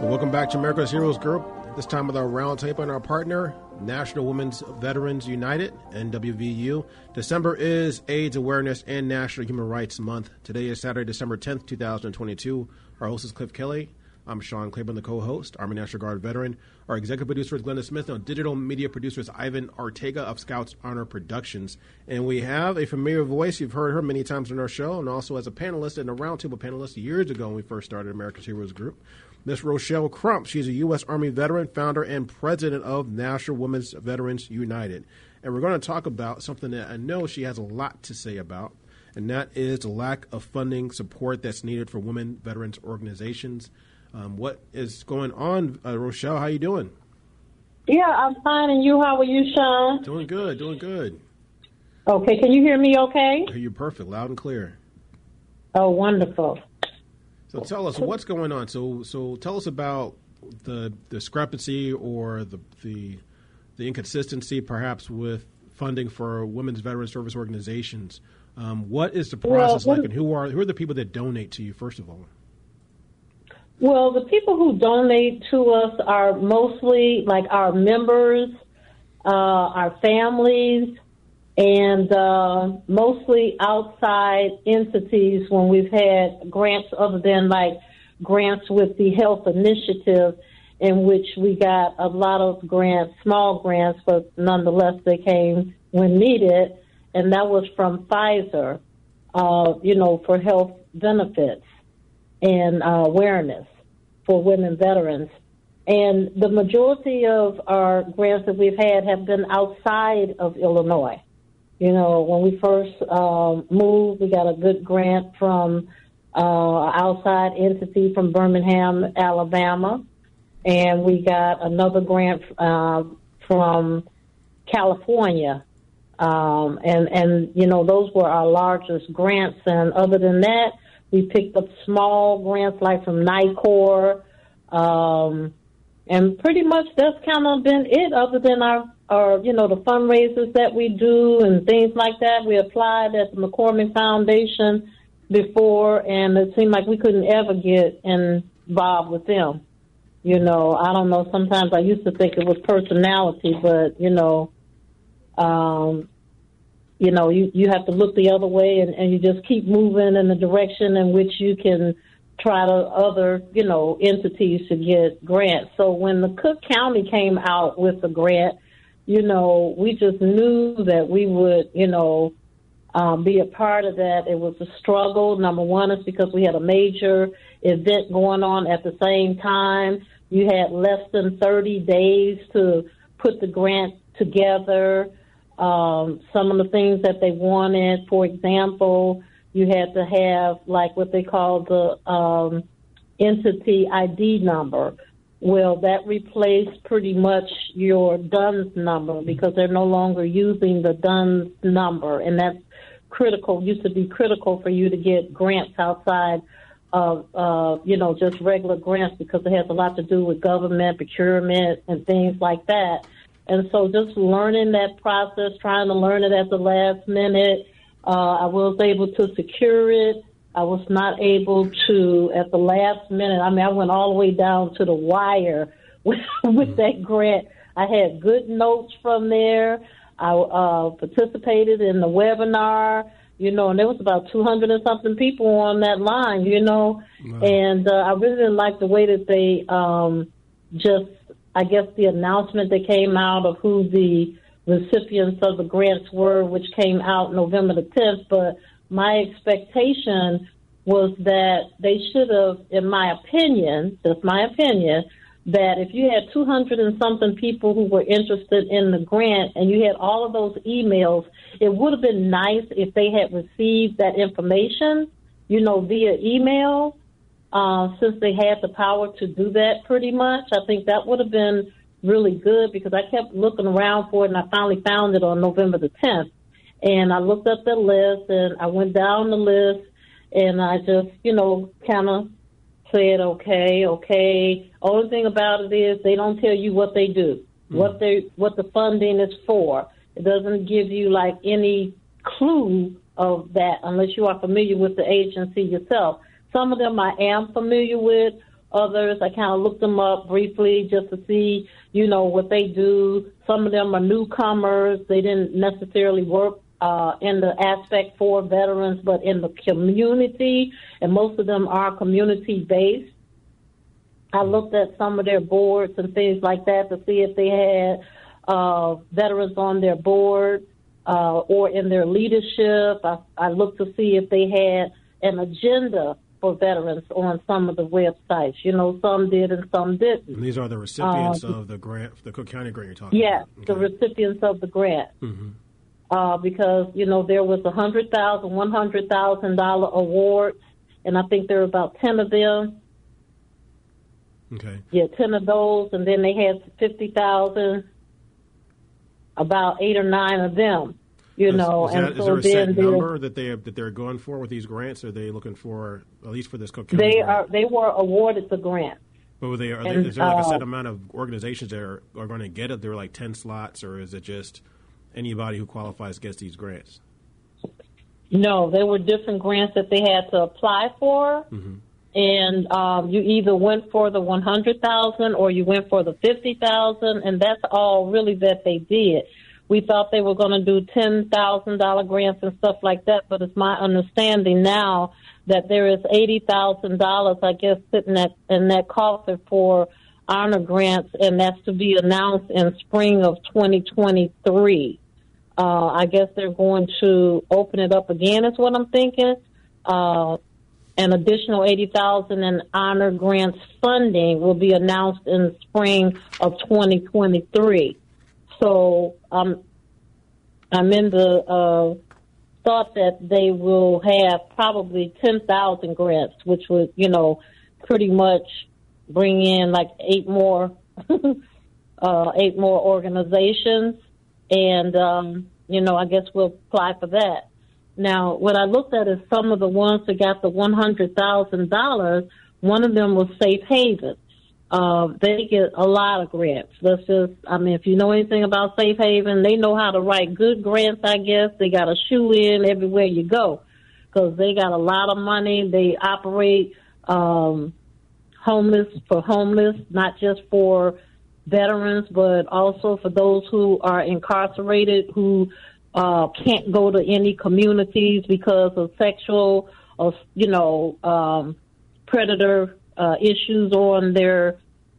Welcome back to America's Heroes Group. This time with our roundtable and our partner, National Women's Veterans United, NWVU. December is AIDS Awareness and National Human Rights Month. Today is Saturday, December 10th, 2022. Our host is Cliff Kelly. I'm Sean Claiborne, the co-host, Army National Guard veteran. Our executive producer is Glenda Smith. Our digital media producer is Ivan Ortega of Scouts Honor Productions. And we have a familiar voice. You've heard her many times on our show, and also as a panelist and a roundtable panelist years ago when we first started America's Heroes Group. Miss Rochelle Crump. She's a U.S. Army veteran, founder, and president of National Women's Veterans United. And we're going to talk about something that I know she has a lot to say about, and that is the lack of funding support that's needed for women veterans organizations. Um, what is going on, uh, Rochelle? How you doing? Yeah, I'm fine. And you? How are you, Sean? Doing good. Doing good. Okay. Can you hear me? Okay. You're perfect, loud and clear. Oh, wonderful. So tell us what's going on. So so tell us about the discrepancy or the the, the inconsistency, perhaps, with funding for women's veteran service organizations. Um, what is the process well, like, and who are who are the people that donate to you? First of all. Well, the people who donate to us are mostly like our members, uh, our families, and uh, mostly outside entities when we've had grants other than like grants with the health initiative in which we got a lot of grants, small grants, but nonetheless they came when needed, and that was from Pfizer, uh, you know, for health benefits and uh, awareness for women veterans. And the majority of our grants that we've had have been outside of Illinois. You know, when we first um, moved, we got a good grant from uh, outside entity from Birmingham, Alabama, and we got another grant uh, from California. Um, and and you know those were our largest grants. And other than that, we picked up small grants like from NICOR, um, and pretty much that's kind of been it. Other than our or you know the fundraisers that we do and things like that. We applied at the McCormick Foundation before, and it seemed like we couldn't ever get involved with them. You know, I don't know. Sometimes I used to think it was personality, but you know, um, you know, you you have to look the other way, and, and you just keep moving in the direction in which you can try to other, you know, entities to get grants. So when the Cook County came out with the grant, you know, we just knew that we would, you know, um, be a part of that. It was a struggle. Number one is because we had a major event going on at the same time. You had less than 30 days to put the grant together. Um, some of the things that they wanted, for example, you had to have like what they call the um, entity ID number well, that replaced pretty much your DUNS number because they're no longer using the DUNS number, and that's critical. Used to be critical for you to get grants outside of, uh, you know, just regular grants because it has a lot to do with government procurement and things like that. And so, just learning that process, trying to learn it at the last minute, uh, I was able to secure it I was not able to at the last minute. I mean, I went all the way down to the wire with, with that grant. I had good notes from there. I uh, participated in the webinar, you know, and there was about 200 and something people on that line, you know, wow. and uh, I really didn't like the way that they um, just, I guess, the announcement that came out of who the recipients of the grants were, which came out November the 10th, but my expectation was that they should have, in my opinion, just my opinion, that if you had 200 and something people who were interested in the grant and you had all of those emails, it would have been nice if they had received that information, you know, via email uh, since they had the power to do that pretty much. I think that would have been really good because I kept looking around for it and I finally found it on November the 10th. And I looked up the list and I went down the list and I just, you know, kind of said, okay, okay. Only thing about it is they don't tell you what they do, mm. what they, what the funding is for. It doesn't give you like any clue of that unless you are familiar with the agency yourself. Some of them I am familiar with. Others I kind of looked them up briefly just to see, you know, what they do. Some of them are newcomers. They didn't necessarily work uh, in the aspect for veterans, but in the community, and most of them are community based. I looked at some of their boards and things like that to see if they had uh, veterans on their board uh, or in their leadership. I, I looked to see if they had an agenda for veterans on some of the websites. You know, some did and some didn't. And these are the recipients uh, of the grant, the Cook County grant you're talking yes, about. Yes, okay. the recipients of the grant. Mm-hmm uh, because you know there was a hundred thousand, one hundred thousand dollar awards, and I think there were about ten of them. Okay. Yeah, ten of those, and then they had fifty thousand. About eight or nine of them, you know, is that, and so is there a set number that they that they're going for with these grants? Are they looking for at least for this Cook County? They grant? are. They were awarded the grant. But were they, are and, they, is there like uh, a set amount of organizations that are, are going to get it? There were like ten slots, or is it just anybody who qualifies gets these grants? No, there were different grants that they had to apply for. Mm-hmm. And um, you either went for the one hundred thousand or you went for the fifty thousand, and that's all really that they did. We thought they were going to do ten thousand dollar grants and stuff like that, but it's my understanding now that there is eighty thousand dollars, I guess, sitting at, in that coffer for honor grants, and that's to be announced in spring of 2023. Uh, I guess they're going to open it up again, is what I'm thinking. Uh, an additional 80,000 in honor grants funding will be announced in spring of 2023. So um, I'm in the uh, thought that they will have probably 10,000 grants, which would, you know, pretty much bring in like eight more, uh, eight more organizations and um, you know, I guess we'll apply for that. Now, what I looked at is some of the ones that got the one hundred thousand dollars. One of them was Safe Haven. Uh, they get a lot of grants. Let's just, I mean, if you know anything about Safe Haven, they know how to write good grants. I guess they got a shoe in everywhere you go because they got a lot of money. They operate um, homeless for homeless, not just for veterans, but also for those who are incarcerated who uh, can't go to any communities because of sexual or you know um, predator uh, issues on their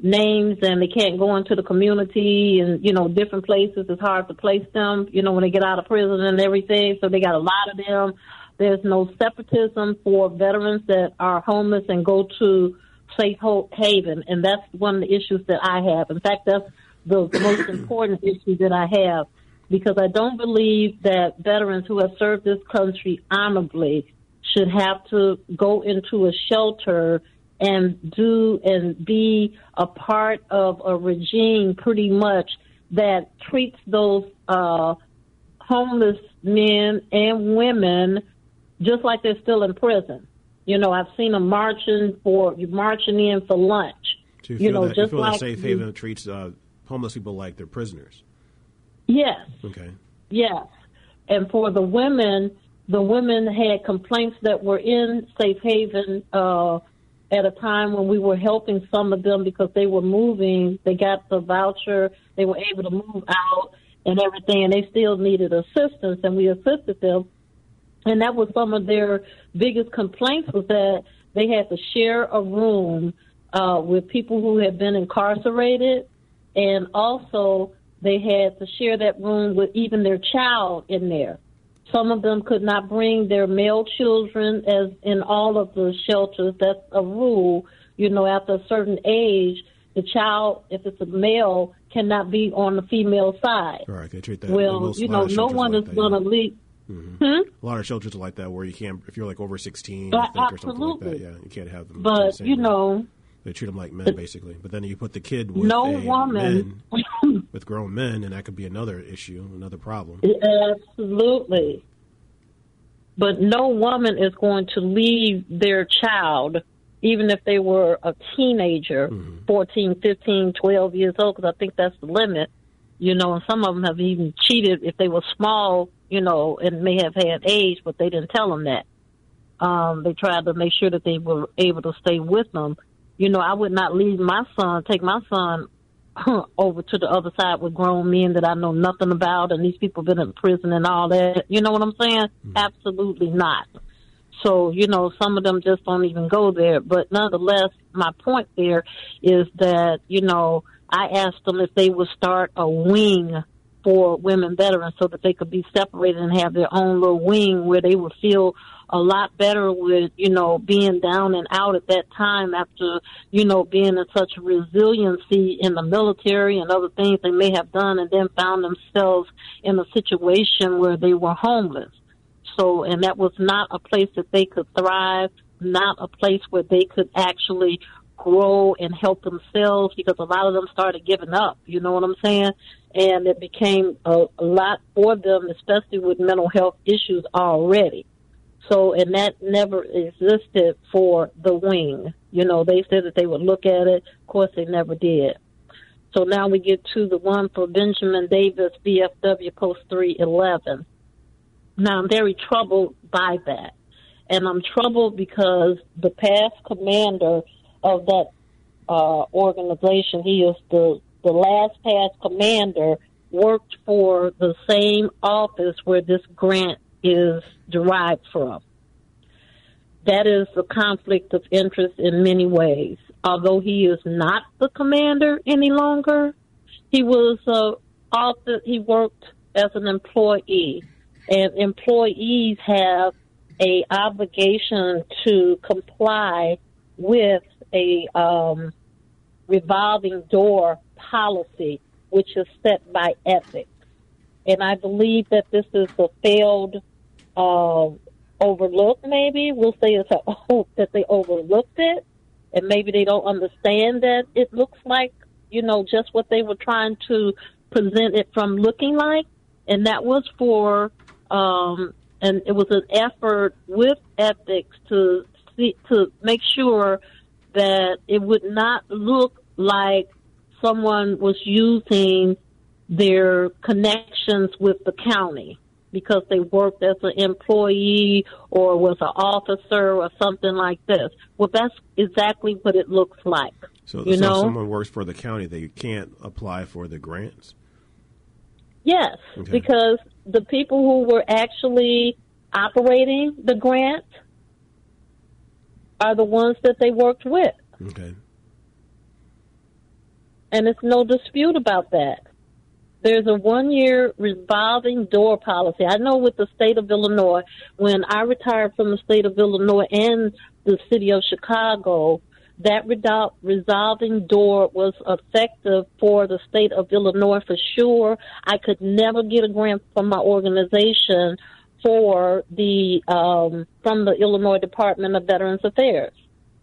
names, and they can't go into the community and you know different places. It's hard to place them, you know, when they get out of prison and everything. So they got a lot of them. There's no separatism for veterans that are homeless and go to safe haven, and that's one of the issues that I have. In fact, that's the most important issue that I have because I don't believe that veterans who have served this country honorably should have to go into a shelter and do and be a part of a regime pretty much that treats those uh, homeless men and women just like they're still in prison. You know, I've seen them marching for marching in for lunch. So you, you know, that, just you like Safe Haven treats uh, homeless people like they're prisoners. Yes. Okay. Yes, and for the women, the women had complaints that were in Safe Haven uh, at a time when we were helping some of them because they were moving. They got the voucher. They were able to move out and everything, and they still needed assistance, and we assisted them and that was some of their biggest complaints was that they had to share a room uh, with people who had been incarcerated, and also they had to share that room with even their child in there. Some of them could not bring their male children, as in all of the shelters. That's a rule. You know, after a certain age, the child, if it's a male, cannot be on the female side. Right, they treat that. Well, you know, no one is going to leave Mm-hmm. Hmm? A lot of shelters are like that, where you can't if you're like over sixteen, I think, or something like that. Yeah, you can't have them. But the you know, they treat them like men, basically. But then you put the kid with no woman men, with grown men, and that could be another issue, another problem. Absolutely. But no woman is going to leave their child, even if they were a teenager, mm-hmm. 14, 15, 12 years old, because I think that's the limit. You know, and some of them have even cheated if they were small, you know, and may have had age, but they didn't tell them that. Um, they tried to make sure that they were able to stay with them. You know, I would not leave my son, take my son over to the other side with grown men that I know nothing about, and these people been in prison and all that. You know what I'm saying? Mm-hmm. Absolutely not. So, you know, some of them just don't even go there. But nonetheless, my point there is that, you know, I asked them if they would start a wing for women veterans so that they could be separated and have their own little wing where they would feel a lot better with, you know, being down and out at that time after, you know, being in such resiliency in the military and other things they may have done and then found themselves in a situation where they were homeless. So, and that was not a place that they could thrive, not a place where they could actually grow and help themselves because a lot of them started giving up. You know what I'm saying? And it became a, a lot for them, especially with mental health issues already. So, and that never existed for the wing. You know, they said that they would look at it. Of course, they never did. So now we get to the one for Benjamin Davis, VFW Post 311. Now I'm very troubled by that. And I'm troubled because the past commander of that uh, organization, he is the, the last past commander, worked for the same office where this grant is derived from. That is a conflict of interest in many ways. Although he is not the commander any longer, he was uh, also he worked as an employee, and employees have a obligation to comply with a um, revolving door policy, which is set by ethics. And I believe that this is a failed uh, overlooked. Maybe we'll say it's a hope that they overlooked it, and maybe they don't understand that it looks like you know just what they were trying to present it from looking like, and that was for um, and it was an effort with ethics to see to make sure that it would not look like someone was using their connections with the county because they worked as an employee or was an officer or something like this. Well, that's exactly what it looks like. So, you so know? someone works for the county, they can't apply for the grants? Yes, okay. because the people who were actually operating the grant are the ones that they worked with. Okay. And it's no dispute about that. There's a one year revolving door policy. I know with the state of Illinois, when I retired from the state of Illinois and the city of Chicago, that resolving door was effective for the state of Illinois for sure. I could never get a grant from my organization for the um, from the Illinois Department of Veterans Affairs.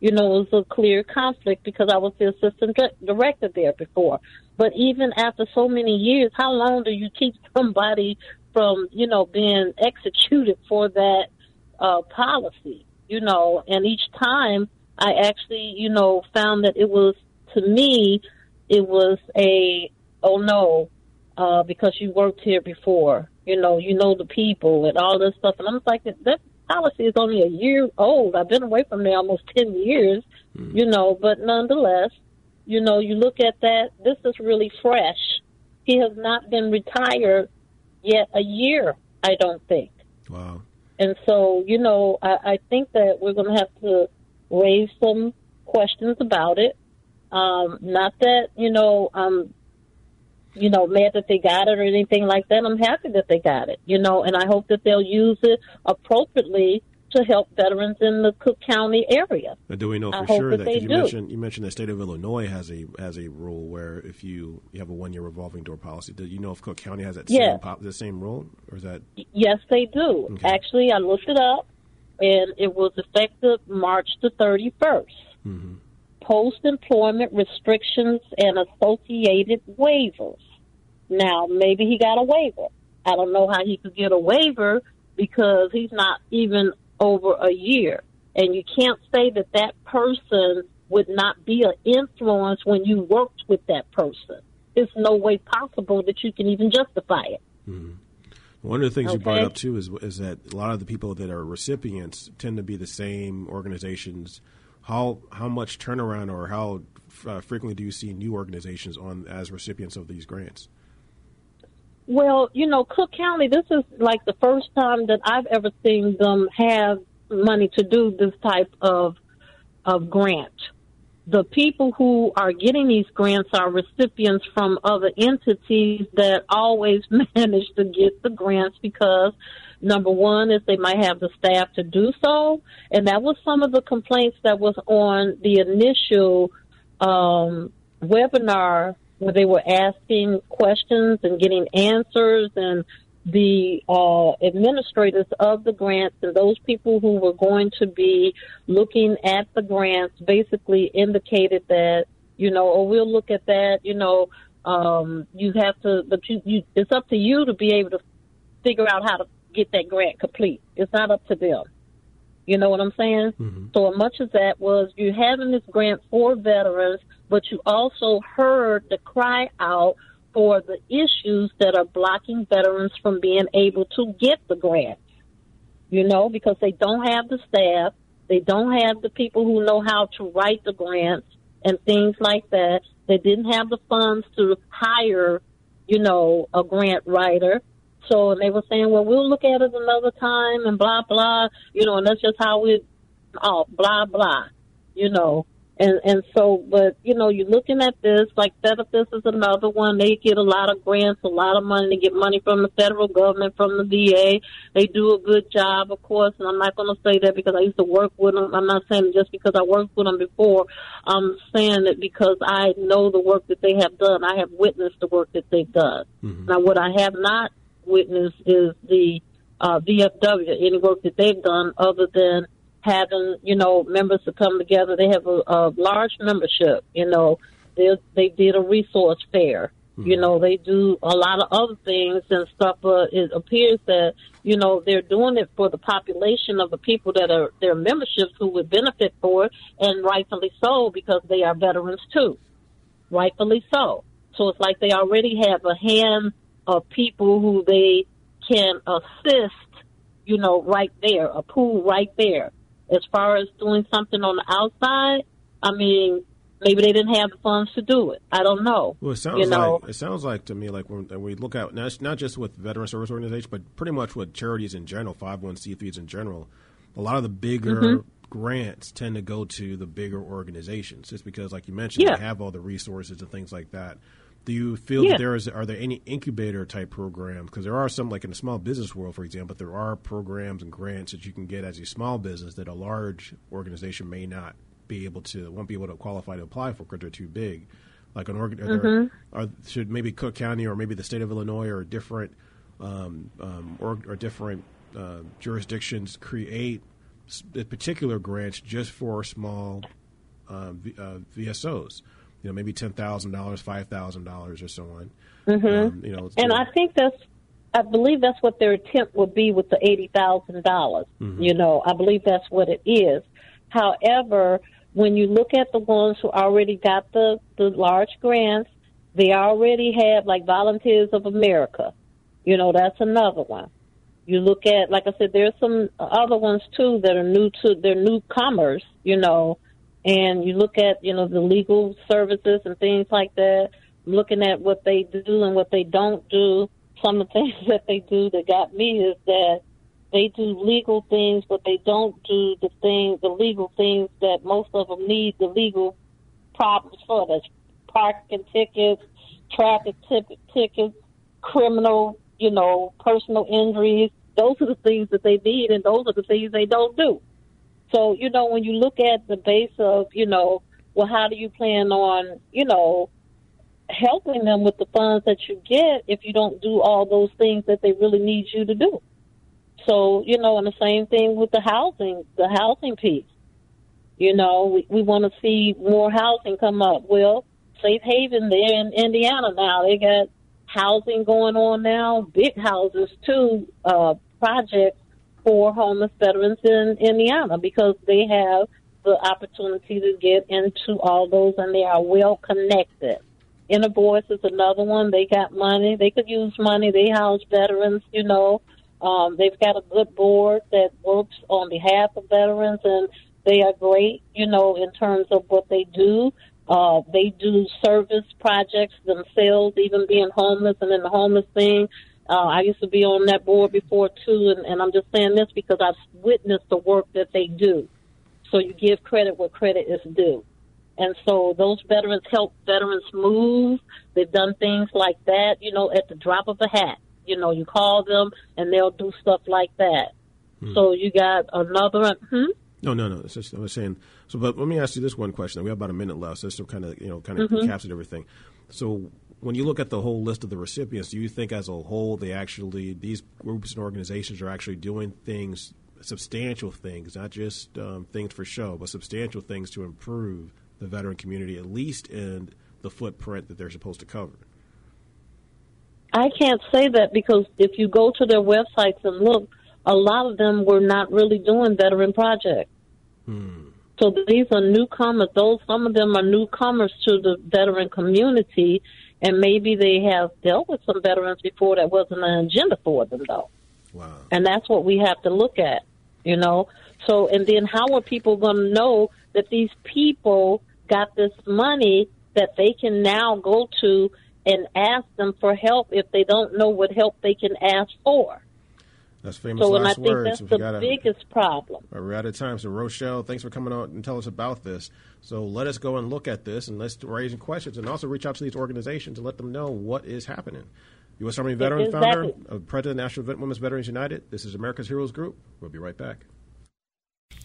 You know, it was a clear conflict because I was the assistant director there before. But even after so many years, how long do you keep somebody from, you know, being executed for that uh, policy? You know, and each time I actually, you know, found that it was, to me, it was a, oh no, uh, because you worked here before. You know, you know the people and all this stuff. And I'm like, that policy is only a year old. I've been away from there almost 10 years, mm. you know, but nonetheless, you know, you look at that, this is really fresh. He has not been retired yet a year, I don't think. Wow. And so, you know, I, I think that we're going to have to raise some questions about it. Um, not that, you know, I'm, you know, mad that they got it or anything like that. I'm happy that they got it, you know, and I hope that they'll use it appropriately to help veterans in the Cook County area. But do we know for sure that, that you do. mentioned you mentioned the state of Illinois has a has a rule where if you, you have a one year revolving door policy, do you know if Cook County has that Yes. same pop, the same rule or is that Yes, they do. Okay. Actually, I looked it up, and it was effective March the 31st. Mm-hmm. Post employment restrictions and associated waivers. Now, maybe he got a waiver. I don't know how he could get a waiver because he's not even over a year. And you can't say that that person would not be an influence when you worked with that person. It's no way possible that you can even justify it. One of the things you brought up too is is that a lot of the people that are recipients tend to be the same organizations. How how much turnaround or how uh, frequently do you see new organizations on as recipients of these grants? Well, you know, Cook County, this is like the first time that I've ever seen them have money to do this type of of grant. The people who are getting these grants are recipients from other entities that always manage to get the grants because number one is they might have the staff to do so. And that was some of the complaints that was on the initial um, webinar where they were asking questions and getting answers and the uh, administrators of the grants and those people who were going to be looking at the grants basically indicated that you know or we'll look at that you know um, you have to but you, you it's up to you to be able to figure out how to get that grant complete. It's not up to them. You know what I'm saying? So much of that was you having this grant for veterans, but you also heard the cry out for the issues that are blocking veterans from being able to get the grant. You know, because they don't have the staff, they don't have the people who know how to write the grants and things like that. They didn't have the funds to hire, you know, a grant writer. So they were saying, well, we'll look at it another time and blah blah, you know, and that's just how we, oh blah blah, you know, and and so, but you know, you're looking at this like therapists is another one. They get a lot of grants, a lot of money. They get money from the federal government, from the VA. They do a good job, of course, and I'm not going to say that because I used to work with them. I'm not saying just because I worked with them before. I'm saying it because I know the work that they have done. I have witnessed the work that they've done. Now, what I have not witnessed is the uh, VFW, any work that they've done other than having, you know, members to come together. They have a, a large membership, you know, they, they did a resource fair. You hmm. know, they do a lot of other things and stuff, but it appears that, you know, they're doing it for the population of the people that are their memberships who would benefit for it, and rightfully so because they are veterans too rightfully so. So it's like they already have a hand of people who they can assist, you know, right there, a pool right there. As far as doing something on the outside, I mean, maybe they didn't have the funds to do it. I don't know. Well, it sounds you know, like it sounds like to me like when we look at not, not just with veteran service organizations, but pretty much with charities in general, five hundred one c threes in general. A lot of the bigger Mm-hmm. grants tend to go to the bigger organizations, just because, like you mentioned, Yeah. they have all the resources and things like that. Do you feel Yeah. that there is are there any incubator type programs? Because there are some, like in the small business world, for example, there are programs and grants that you can get as a small business that a large organization may not be able to won't be able to qualify to apply for because they're too big. Like an organ, are, should maybe Cook County or maybe the state of Illinois or different um, um, or, or different uh, jurisdictions create particular grants just for small uh, v, uh, VSOs. You know, maybe ten thousand dollars, five thousand dollars, or so on. Um, you know, And I think that's, I believe that's what their attempt would be with the eighty thousand dollars. You know, I believe that's what it is. However, when you look at the ones who already got the the large grants, they already have like Volunteers of America. You know, that's another one. You look at, like I said, there's some other ones too that are new to they're newcomers. You know, and you look at you know the legal services and things like that looking at what they do and what they don't do some of the things that they do that got me is that they do legal things but they don't do the things the legal things that most of them need the legal problems for that's parking tickets traffic tip- tickets criminal you know personal injuries those are the things that they need, and those are the things they don't do. So, you know, when you look at the base of, you know, well, how do you plan on, you know, helping them with the funds that you get if you don't do all those things that they really need you to do? So, you know, and the same thing with the housing, the housing piece. You know, we, we want to see more housing come up. Well, Safe Haven there in Indiana now, they got housing going on now, big houses too, uh, projects for homeless veterans in Indiana because they have the opportunity to get into all those and they are well connected. Inner Voice is another one. They got money. They could use money. They house veterans, you know. Um, they've got a good board that works on behalf of veterans, and they are great, you know, in terms of what they do. Uh, they do service projects themselves, even being homeless and in the homeless thing. Uh, I used to be on that board before too, and, and I'm just saying this because I've witnessed the work that they do. So you give credit where credit is due. And so those veterans help veterans move. They've done things like that, you know, at the drop of a hat. You know, you call them and they'll do stuff like that. Hmm. So you got another. Hmm? No, no, no. Just, I was saying. So, but let me ask you this one question. We have about a minute left, so to kind of you know kind of mm-hmm. capture everything. So, when you look at the whole list of the recipients, do you think as a whole they actually these groups and organizations are actually doing things, substantial things, not just um, things for show, but substantial things to improve the veteran community, at least in the footprint that they're supposed to cover? I can't say that because if you go to their websites and look, a lot of them were not really doing veteran projects. Hmm. So these are newcomers. Those some of them are newcomers to the veteran community, and maybe they have dealt with some veterans before. That wasn't an agenda for them, though. Wow. And that's what we have to look at, you know. So, and then how are people going to know that these people got this money that they can now go to and ask them for help if they don't know what help they can ask for? That's famous so, last and I words. think that's the biggest problem. We're out of time. So, Rochelle, thanks for coming out and tell us about this. So, let us go and look at this and let's raise questions and also reach out to these organizations and let them know what is happening. U.S. Army Veteran exactly. Founder, uh, President National Women's Veterans United. This is America's Heroes Group. We'll be right back.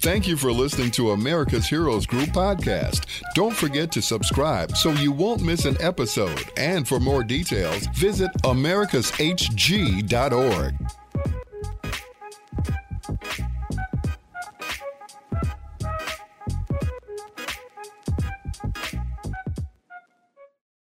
Thank you for listening to America's Heroes Group podcast. Don't forget to subscribe so you won't miss an episode. And for more details, visit americashg.org.